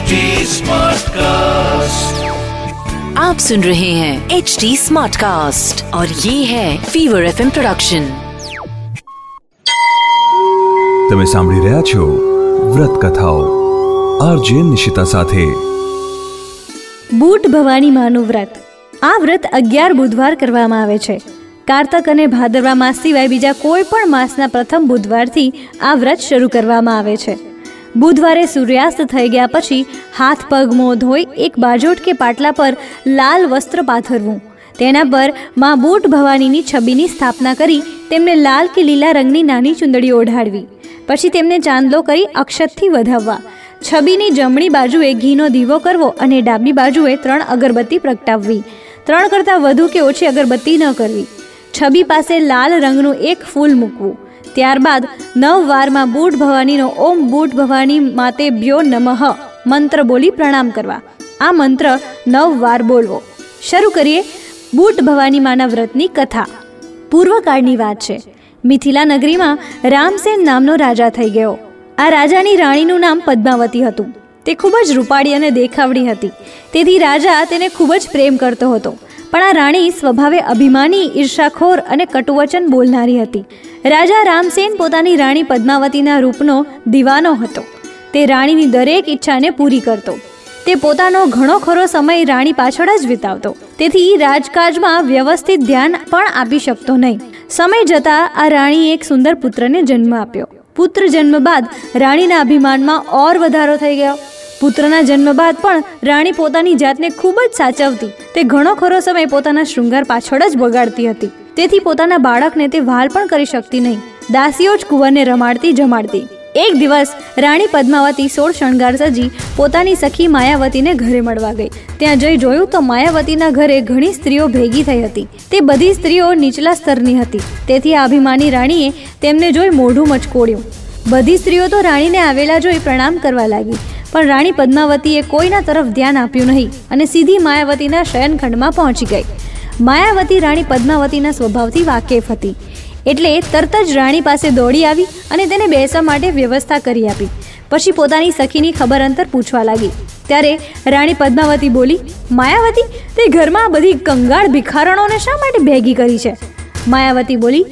HD Smartcast. आप सुन रहे हैं एच डी स्मार्ट कास्ट और ये है फीवर एफ प्रोडक्शन તમે સાંભળી રહ્યા છો વ્રત કથાઓ આરજે નિશિતા સાથે બૂટ ભવાની માનું વ્રત આ વ્રત અગિયાર બુધવાર કરવામાં આવે છે કારતક અને ભાદરવા માસ સિવાય બીજા કોઈ પણ માસના પ્રથમ બુધવારથી આ વ્રત શરૂ કરવામાં આવે છે બુધવારે સૂર્યાસ્ત થઈ ગયા પછી હાથ પગ મોં ધોઈ એક બાજોટ કે પાટલા પર લાલ વસ્ત્ર પાથરવું. તેના પર મા બૂટ ભવાનીની છબીની સ્થાપના કરી તેમને લાલ કે લીલા રંગની નાની ચુંદડી ઓઢાડવી. પછી તેમને ચાંદલો કરી અક્ષતથી વધાવવા. છબીની જમણી બાજુએ ઘીનો દીવો કરવો અને ડાબી બાજુએ ત્રણ અગરબત્તી પ્રગટાવવી. ત્રણ કરતાં વધુ કે ઓછી અગરબત્તી ન કરવી. છબી પાસે લાલ રંગનું એક ફૂલ મૂકવું. ત્યારબાદ નવ વારમાં બૂટ ભવાનીનો ઓમ બૂટ ભવાની માતે બ્યો નમઃ મંત્ર બોલી પ્રણામ કરવા. આ મંત્ર નવ વાર બોલવો. શરૂ કરીએ બૂટ ભવાની માના વ્રતની કથા. પૂર્વકાળની વાત છે. મિથિલા નગરીમાં રામસેન નામનો રાજા થઈ ગયો. આ રાજાની રાણીનું નામ પદ્માવતી હતું. તે ખૂબ જ રૂપાળી અને દેખાવડી હતી. તેથી રાજા તેને ખૂબ જ પ્રેમ કરતો હતો. પણ આ રાણી સ્વભાવે અભિમાની, ઈર્ષાખોર અને કટુવચન બોલનારી હતી. રાજા રામસેન પોતાની રાણી પદ્માવતીના રૂપનો દીવાનો હતો. તે રાણીની દરેક ઈચ્છાને પૂરી કરતો. તે પોતાનો ઘણો ખરો સમય રાણી પાછળ જ વિતાવતો. તેથી રાજકાજમાં વ્યવસ્થિત ધ્યાન પણ આપી શકતો નહીં. સમય જતાં આ રાણીએ એક સુંદર પુત્રને જન્મ આપ્યો. પુત્ર જન્મ બાદ રાણીના અભિમાનમાં ઓર વધારો થઈ ગયો. પુત્રના જન્મ બાદ પણ રાણી પોતાની જાતને ખૂબ જ સાચવતી. તે ઘણો ખરો સમય પોતાના શૃંગાર પાછળ જ બગાડતી હતી. તેથી પોતાના બાળકને તે વાલ પણ કરી શકતી નહીં. દાસીઓ જ કુંવરને રમાડતી જમાડતી. એક દિવસ રાણી પદ્માવતી સોળ શણગાર સજી પોતાની સખી માયાવતીને ઘરે મળવા ગઈ. ત્યાં જઈ જોયું તો માયાવતીના ઘરે ઘણી સ્ત્રીઓ ભેગી થઈ હતી. તે બધી સ્ત્રીઓ નીચલા સ્તરની હતી. તેથી આ અભિમાની રાણીએ તેમને જોઈ મોઢું મચકોડ્યું. બધી સ્ત્રીઓ તો રાણીને આવેલા જોઈ પ્રણામ કરવા લાગી. પણ રાણી પદ્માવતીએ કોઈના તરફ ધ્યાન આપ્યું નહીં અને સીધી માયાવતીના શયનખંડમાં પહોંચી ગઈ. માયાવતી રાણી પદ્માવતીના સ્વભાવથી વાકેફ હતી. એટલે તરત જ રાણી પાસે દોડી આવી અને તેને બેસવા માટે વ્યવસ્થા કરી આપી. પછી પોતાની સખીની ખબર અંતર પૂછવા લાગી. ત્યારે રાણી પદ્માવતી બોલી, માયાવતી, તે ઘરમાં બધી કંગાળ ભિખારણોને શા માટે ભેગી કરી છે? માયાવતી બોલી,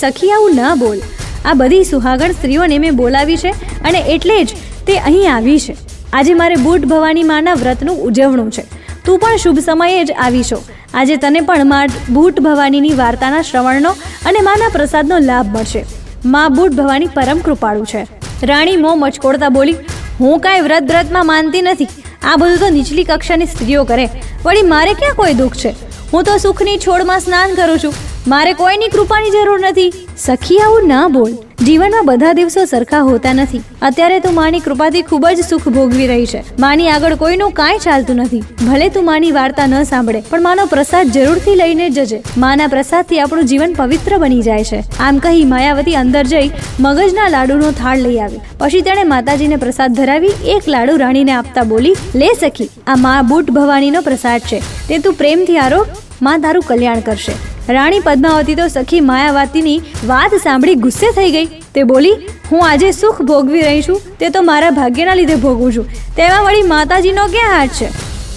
સખી આવું ન બોલ. આ બધી સુહાગણ સ્ત્રીઓને મેં બોલાવી છે અને એટલે જ તે અહીં આવી છે. આજે મારે બુટ ભવાની માના વ્રતનું ઉજવણું છે. તું પણ શુભ સમયે જ આવીશો આજે તને પણ મા બૂટ ભવાનીની વાર્તાના શ્રવણનો અને માના પ્રસાદનો લાભ મળશે. મા બૂટ ભવાની પરમ કૃપાળુ છે. રાણી મો મચકોડતા બોલી, હું કાંઈ વ્રત વ્રતમાં માનતી નથી. આ બધું તો નીચલી કક્ષાની સ્ત્રીઓ કરે. વળી મારે ક્યાં કોઈ દુઃખ છે? હું તો સુખની છોડમાં સ્નાન કરું છું. મારે કોઈની કૃપાની જરૂર નથી. સખી આવું ના બોલ. જીવનમાં બધા દિવસો સરખા હોતા નથી. અત્યારે તું માની કૃપાથી ખૂબ જ સુખ ભોગવી રહી છે. માની આગળ કોઈનું કાંઈ ચાલતું નથી. ભલે તું માની વાર્તા ન સાંભળે, પણ માનો પ્રસાદ જરૂરથી લઈને જજે. માના પ્રસાદથી આપણું જીવન પવિત્ર બની જાય છે. આમ કહી માયાવતી અંદર જઈ મગજના લાડુનો થાળ લઈ આવી. પછી તેણે માતાજીને પ્રસાદ ધરાવી, એક લાડુ રાણીને આપતા બોલી, લે સખી, આ મા બુટ ભવાનીનો પ્રસાદ છે. તે તું પ્રેમથી આરોપમાં તારું કલ્યાણ કરશે. રાણી પદ્માવતી તો સખી માયાવતીની વાત સાંભળી ગુસ્સે થઈ ગઈ. તે બોલી, હું આજે સુખ ભોગવી રહી છું, તે તો મારા ભાગ્યના લીધે ભોગવું છું. તેમાં વળી માતાજીનો ક્યાં હાથ છે?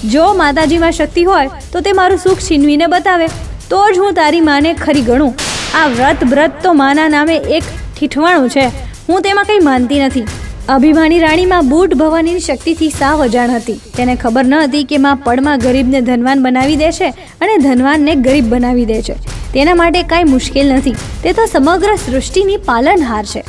જો માતાજીમાં શક્તિ હોય, તો તે મારું સુખ છીનવીને બતાવે. તો જ હું તારી માને ખરી ગણું. આ વ્રત વ્રત તો માના નામે એક ઠીઠવાણું છે. હું તેમાં કંઈ માનતી નથી. અભિમાની રાણીમાં બૂટ ભવાનીની શક્તિથી સાવ અજાણ હતી. તેને ખબર ન હતી કે માં પડમાં ગરીબને ધનવાન બનાવી દે છે અને ધનવાનને ગરીબ બનાવી દે છે તેના માટે કાંઈ મુશ્કેલ નથી. તે તો સમગ્ર સૃષ્ટિની પાલનહાર છે.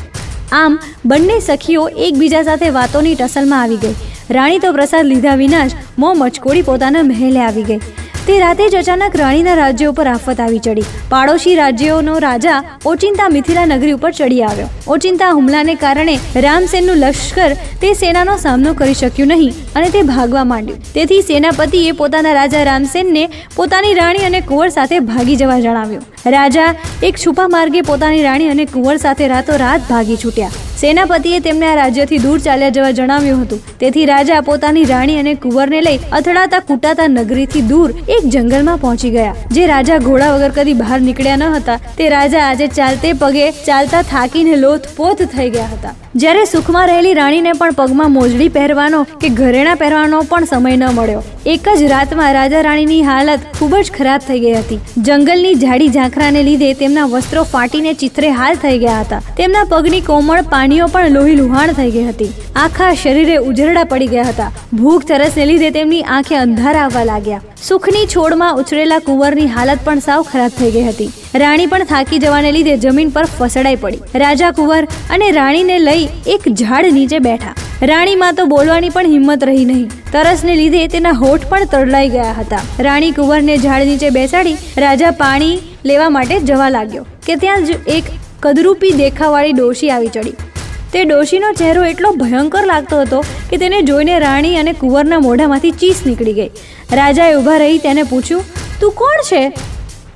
આમ, બંને સખીઓ એકબીજા સાથે વાતોની ટસલમાં આવી ગઈ. રાણી તો પ્રસાદ લીધા વિના જ મોં મચકોડી પોતાના મહેલે આવી ગઈ. તે રાતે જ અચાનક રાણીના રાજ્ય ઉપર આફત આવી ચડી. પાડોશી રાજ્યોનો રાજા ઓચિંતા મિથિલા નગરી ઉપર ચડી આવ્યો. ઓચિંતા હુમલાને કારણે રામસેનનું લશ્કર તે સેનાનો સામનો કરી શક્યું નહીં અને તે ભાગવા માંડ્યું. તેથી સેનાપતિએ પોતાના રાજા રામસેનને પોતાની રાણી અને કુંવર સાથે ભાગી જવા જણાવ્યું. રાજા એક છુપા માર્ગે પોતાની રાણી અને કુંવર સાથે રાતો રાત ભાગી છૂટ્યા. સેનાપતિએ તેમને આ રાજ્યથી દૂર ચાલ્યા જવા જણાવ્યું હતું. તેથી રાજા પોતાની રાણી અને કુંવરને લઈ અથડાતા કૂટાતા નગરીથી દૂર એક જંગલમાં પહોંચી ગયા. જે રાજા ઘોડા વગર કદી બહાર નીકળ્યા ન હતા. તે રાજા આજે ચાલતે પગે ચાલતા થાકીને લોથપોથ થઈ ગયા હતા. જ્યારે સુખમાં રહેલી રાણીને પણ પગમાં મોજડી પહેરવાનો કે ઘરેણા પહેરવાનો પણ સમય ન મળ્યો. એક જ રાતમાં રાજા રાણીની હાલત ખૂબ જ ખરાબ થઈ ગઈ હતી. જંગલની જાડી ઝાંખરાને લીધે તેમના વસ્ત્રો ફાટીને ચિત્રે હાલ થઈ ગયા હતા. તેમના પગની કોમળ પાણીઓ પણ લોહી લુહાણ થઈ ગઈ હતી. આખા શરીરે ઉજરડા પડી ગયા હતા. ભૂખ તરસને લીધે તેમની આંખે અંધારા આવવા લાગ્યા. સુખની છોડમાં ઉછરેલા કુંવરની હાલત પણ સાવ ખરાબ થઈ ગઈ હતી. રાણી પણ થાકી જવાને લીધે જમીન પર ફસડાઈ પડી. રાજા કુંવર અને રાણીને લઈ એક ઝાડ નીચે બેઠા. રાણીમાં તો બોલવાની પણ હિંમત રહી નહીં. તરસને લીધે તેના હોઠ પણ તરડાઈ ગયા હતા. રાણી કુંવરને ઝાડ નીચે બેસાડી રાજા પાણી લેવા માટે જવા લાગ્યો, કે ત્યાં જ એક કદરૂપી દેખાવાળી ડોશી આવી ચડી. તે ડોશીનો ચહેરો એટલો ભયંકર લાગતો હતો કે તેને જોઈને રાણી અને કુંવરના મોઢામાંથી ચીસ નીકળી ગઈ. રાજાએ ઊભા રહી તેને પૂછ્યું, તું કોણ છે?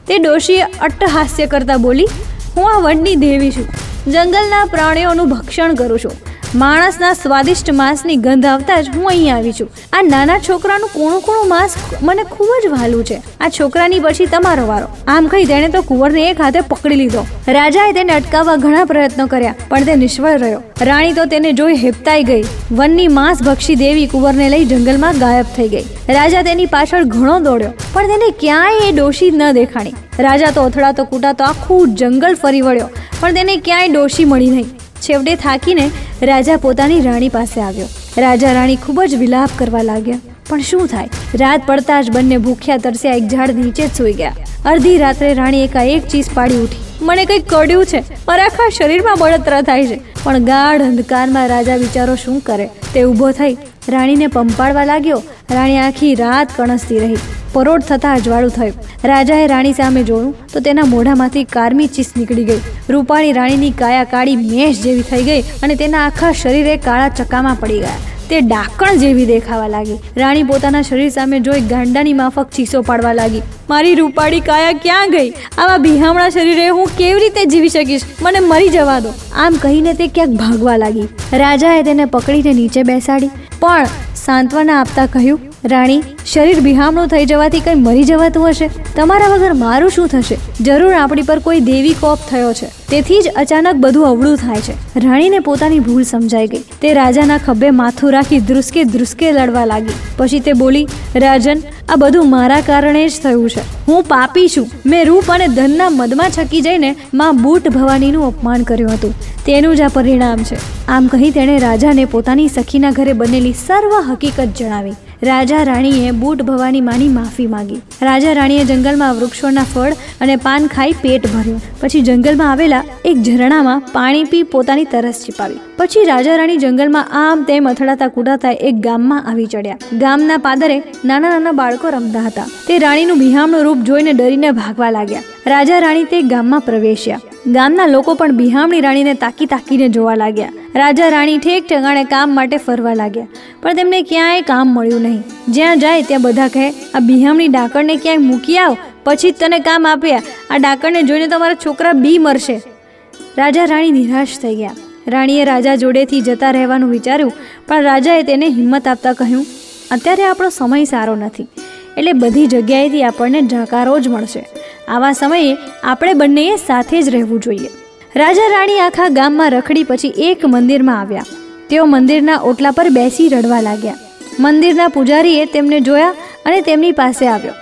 તે ડોશીએ અટ્ટહાસ્ય કરતા બોલી, હું આ વનની દેવી છું. જંગલના પ્રાણીઓનું ભક્ષણ કરું છું. માણસના સ્વાદિષ્ટ માંસની ગંધ આવતા જ હું અહીં આવી છું. આ નાના છોકરાનું કૂણું કૂણું માંસ મને ખૂબ જ વહાલું છે. આ છોકરાની પછી તમારો વારો. આમ કહી તેણે તો કુંવરને એક હાથે પકડી લીધો. રાજાએ તેને અટકાવવા ઘણા પ્રયત્નો કર્યા, પણ તે નિષ્ફળ રહ્યો. રાણી તો તેને જોઈ હેપતાઈ ગઈ. વનની માંસ ભક્ષી દેવી કુંવરને લઈ જંગલમાં ગાયબ થઈ ગઈ. રાજા તેની પાછળ ઘણો દોડ્યો, પણ તેને ક્યાંય એ ડોશી ન દેખાણી. રાજા તો અથડાતો કૂટાતો આખું જંગલ ફરી વળ્યો, પણ તેને ક્યાંય ડોશી મળી નહીં. છેવટે થાકીને રાજા પોતાની રાણી પાસે આવ્યો. રાજા રાણી ખૂબ જ વિલાપ કરવા લાગ્યા. પણ શું થાય? રાત પડતા જ બંને ભૂખ્યા તરસ્યા એક ઝાડ નીચે જ સૂઈ ગયા. અડધી રાત્રે રાણી એકાએક ચીસ પાડી ઉઠી. મને કંઈક કડ્યું છે. મારા આખા શરીરમાં બળતરા થાય છે. પણ ગાઢ અંધકારમાં રાજા વિચારો શું કરે? તે ઊભો થઈ રાણીને પંપાડવા લાગ્યો. રાણી આખી રાત કણસતી રહી. પરોઢ થતાં અજવાળું થયું. રાજાએ રાણી સામે જોયું તો તેના મોઢામાંથી કારમી ચીસ નીકળી ગઈ. રૂપાળી રાણીની કાયા કાળી મેષ જેવી થઈ ગઈ અને તેના આખા શરીરે કાળા ચકામાં પડી ગયા. તે ડાકણ જેવી દેખાવા લાગી. રાણી પોતાના શરીર સામે જોઈ ગાંડાની માફક ચીસો પાડવા લાગી. મારી રૂપાળી કાયા ક્યાં ગઈ? આવા બિહામણા શરીરે હું કેવી રીતે જીવી શકીશ? મને મરી જવા દો. આમ કહીને તે ક્યાંક ભાગવા લાગી. રાજાએ તેને પકડીને નીચે બેસાડી. પણ સાંત્વના આપતા કહ્યું રાણી, શરીર બિહામણું થઈ જવાથી કંઈ મરી જવાતું હશે? તમારા વગર મારું શું થશે? જરૂર આપણી પર કોઈ દેવી કોપ થયો છે. તેથી જ અચાનક બધું અવળું થાય છે. રાણીને પોતાની ભૂલ સમજાઈ ગઈ. તે રાજાના ખભે માથું રાખી ધ્રુસકે ધ્રુસકે લડવા લાગી. પછી તે બોલી, રાજન, આ બધું મારા કારણે જ થયું છે. હું પાપી છું. મેં રૂપ અને ધનના મદમાં છકી જઈને માં બૂટ ભવાનીનું અપમાન કર્યું હતું. તેનું જ આ પરિણામ છે. આમ કહી તેણે રાજાને પોતાની સખીના ઘરે બનેલી સર્વ હકીકત જણાવી. રાજા રાણીએ બૂટ ભવાની માની માફી માંગી. રાજા રાણીએ જંગલમાં વૃક્ષોના ફળ અને પાન ખાઈ પેટ ભર્યું. પછી જંગલમાં આવેલા એક ઝરણામાં પાણી પી પોતાની તરસ છીપાવી પછી રાજા રાણી જંગલમાં આમ તેમ અથડાતા કુડાતા એક ગામમાં આવી ચડ્યા. ગામના પાદરે નાના નાના બાળકો રમતા હતા. તે રાણીનું બિહામણું રૂપ જોઈને ડરીને ભાગવા લાગ્યા. રાજા રાણી તે ગામમાં પ્રવેશ્યા. ગામના લોકો પણ બિહામણી રાણીને તાકી તાકીને જોવા લાગ્યા. રાજા રાણી ઠેક ઠેકાણે કામ માટે ફરવા લાગ્યા. પણ તેમને ક્યાંય કામ મળ્યું નહીં. જ્યાં જાય ત્યાં બધા કહે, આ બિહામણી ડાકણને ક્યાંય મૂકી આવ? પછી જ તને કામ આપ્યા. આ ડાકણને જોઈને તમારા છોકરા બી મરશે. રાજા રાણી નિરાશ થઈ ગયા. રાણીએ રાજા જોડેથી જતા રહેવાનું વિચાર્યું, પણ રાજાએ તેને હિંમત આપતા કહ્યું, અત્યારે આપણો સમય સારો નથી. એટલે બધી જગ્યાએથી આપણને જાકારો જ મળશે. આવા સમયે આપણે બંનેએ સાથે જ રહેવું જોઈએ. રાજા રાણી આખા ગામમાં રખડી પછી એક મંદિરમાં આવ્યા. તેઓ મંદિરના ઓટલા પર બેસી રડવા લાગ્યા. મંદિરના પૂજારીએ તેમને જોયા અને તેમની પાસે આવ્યો.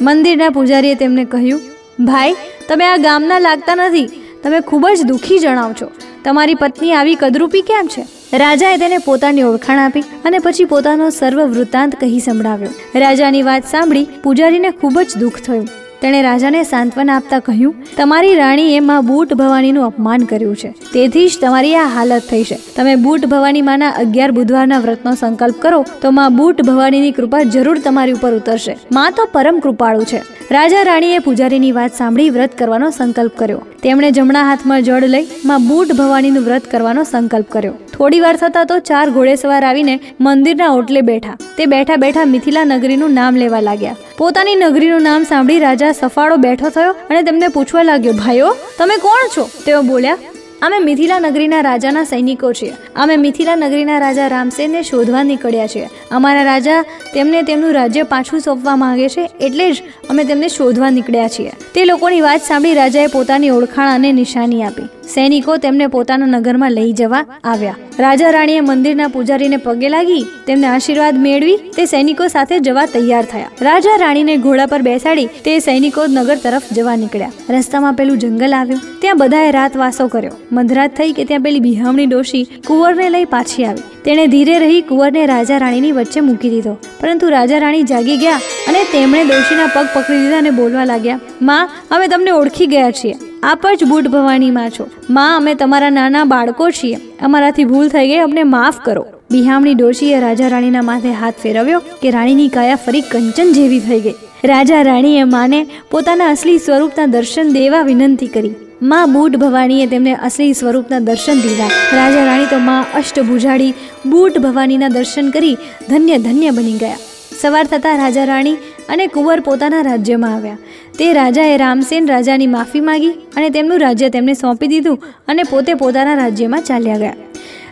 મંદિરના પૂજારીએ તેમને કહ્યું, ભાઈ, તમે આ ગામના લાગતા નથી. તમે ખૂબ જ દુઃખી જણાવ છો. તમારી પત્ની આવી કદરૂપી કેમ છે? રાજાએ તેને પોતાની ઓળખાણ આપી અને પછી પોતાનો સર્વ વૃત્તાંત કહી સંભળાવ્યો. રાજાની વાત સાંભળી પૂજારીને ખૂબ જ દુઃખ થયું. તેણે રાજાને સાંત્વના આપતા કહ્યું, તમારી રાણીએ માં બૂટ ભવાનીનું અપમાન કર્યું છે. તેથી જ તમારી આ હાલત થઈ છે. તમે બૂટ ભવાની માના અગિયાર બુધવારના વ્રતનો સંકલ્પ કરો, તો માં બૂટ ભવાનીની કૃપા જરૂર તમારી ઉપર ઉતરશે. માં તો પરમ કૃપાળુ છે. રાજા રાણીએ પૂજારીની વાત સાંભળી વ્રત કરવાનો સંકલ્પ કર્યો. તેમણે જમણા હાથમાં જળ લઈ માં બૂટ ભવાનીનું વ્રત કરવાનો સંકલ્પ કર્યો. થોડી વાર થતા તો ચાર ઘોડેસવાર આવીને મંદિરના ઓટલે બેઠા. તે બેઠા બેઠા મિથિલા નગરીનું નામ લેવા લાગ્યા. પોતાની નગરીનું નામ સાંભળી રાજા સફાળો બેઠો થયો અને તેમને પૂછવા લાગ્યો, ભાઈઓ, તમે કોણ છો? તેઓ બોલ્યા, અમે મિથિલા નગરીના રાજાના સૈનિકો છીએ. અમે મિથિલા નગરીના રાજા રામસેનને શોધવા નીકળ્યા છીએ. અમારા રાજા તેમને તેમનું રાજ્ય પાછું સોંપવા માંગે છે, એટલે જ અમે તેમને શોધવા નીકળ્યા છીએ. તે લોકોની વાત સાંભળી રાજાએ પોતાની ઓળખાણ અને નિશાની આપી. સૈનિકો તેમને પોતાના નગરમાં લઈ જવા આવ્યા. રાજા રાણીએ મંદિરના પૂજારીને પગે લાગી, તેમને આશીર્વાદ મેળવી, તે સૈનિકો સાથે જવા તૈયાર થયા. રાજા રાણીને ઘોડા પર બેસાડી, તે સૈનિકો નગર તરફ જવા નીકળ્યા. રસ્તામાં પેલું જંગલ આવ્યું. ત્યાં બધાએ રાત વાસો કર્યો. મધરાત થઈ કે ત્યાં પેલી બિહામણી ડોશી કુંવરને લઈ પાછી આવી. તેણે ધીરે રહી કુંવરને રાજા રાણીની વચ્ચે મૂકી દીધો. પરંતુ રાજા રાણી જાગી ગયા અને તેમણે ડોશીના પગ પકડી દીધા અને બોલવા લાગ્યા, માં, અમે તમને ઓળખી ગયા છીએ. આપ જ બુટ ભવાનીમાં છો. માં, અમે તમારા નાના બાળકો છીએ. અમારાથી ભૂલ થઈ ગઈ, અમને માફ કરો. બિહામણી ડોશીએ રાજા રાણીના માથે હાથ ફેરવ્યો કે રાણીની કાયા ફરી કંચન જેવી થઈ ગઈ. રાજા રાણીએ માને પોતાના અસલી સ્વરૂપના દર્શન દેવા વિનંતી કરી. માં બૂટ ભવાનીએ તેમને અસલી સ્વરૂપના દર્શન દીધા. રાજા રાણી તો માં અષ્ટભુજાડી બૂટ ભવાનીના દર્શન કરી ધન્ય ધન્ય બની ગયા. સવાર થતાં રાજા રાણી અને કુંવર પોતાના રાજ્યમાં આવ્યા. તે રાજાએ રામસેન રાજાની માફી માગી અને તેમનું રાજ્ય તેમને સોંપી દીધું અને પોતે પોતાના રાજ્યમાં ચાલ્યા ગયા.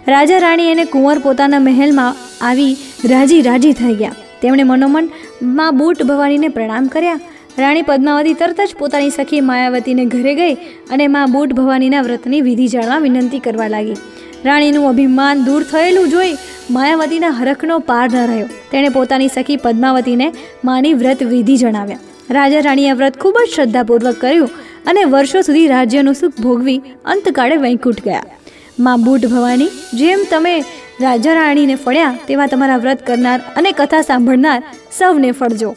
રાજા રાણી અને કુંવર પોતાના મહેલમાં આવી રાજી રાજી થઈ ગયા. તેમણે મનોમનમાં બૂટ ભવાનીને પ્રણામ કર્યા રાણી પદ્માવતી તરત જ પોતાની સખી માયાવતીને ઘરે ગઈ અને મા બૂટ ભવાનીના વ્રતની વિધિ જાણવા વિનંતી કરવા લાગી. રાણીનું અભિમાન દૂર થયેલું જોઈ માયાવતીના હરખનો પાર ન રહ્યો. તેણે પોતાની સખી પદ્માવતીને માની વ્રત વિધિ જણાવ્યા. રાજા રાણીએ વ્રત ખૂબ જ શ્રદ્ધાપૂર્વક કર્યું અને વર્ષો સુધી રાજ્યનું સુખ ભોગવી અંતકાળે વૈકુંઠ ગયા. મા બૂટ ભવાની, જેમ તમે રાજા રાણીને ફળ્યા, તેવા તમારા વ્રત કરનાર અને કથા સાંભળનાર સૌને ફળજો.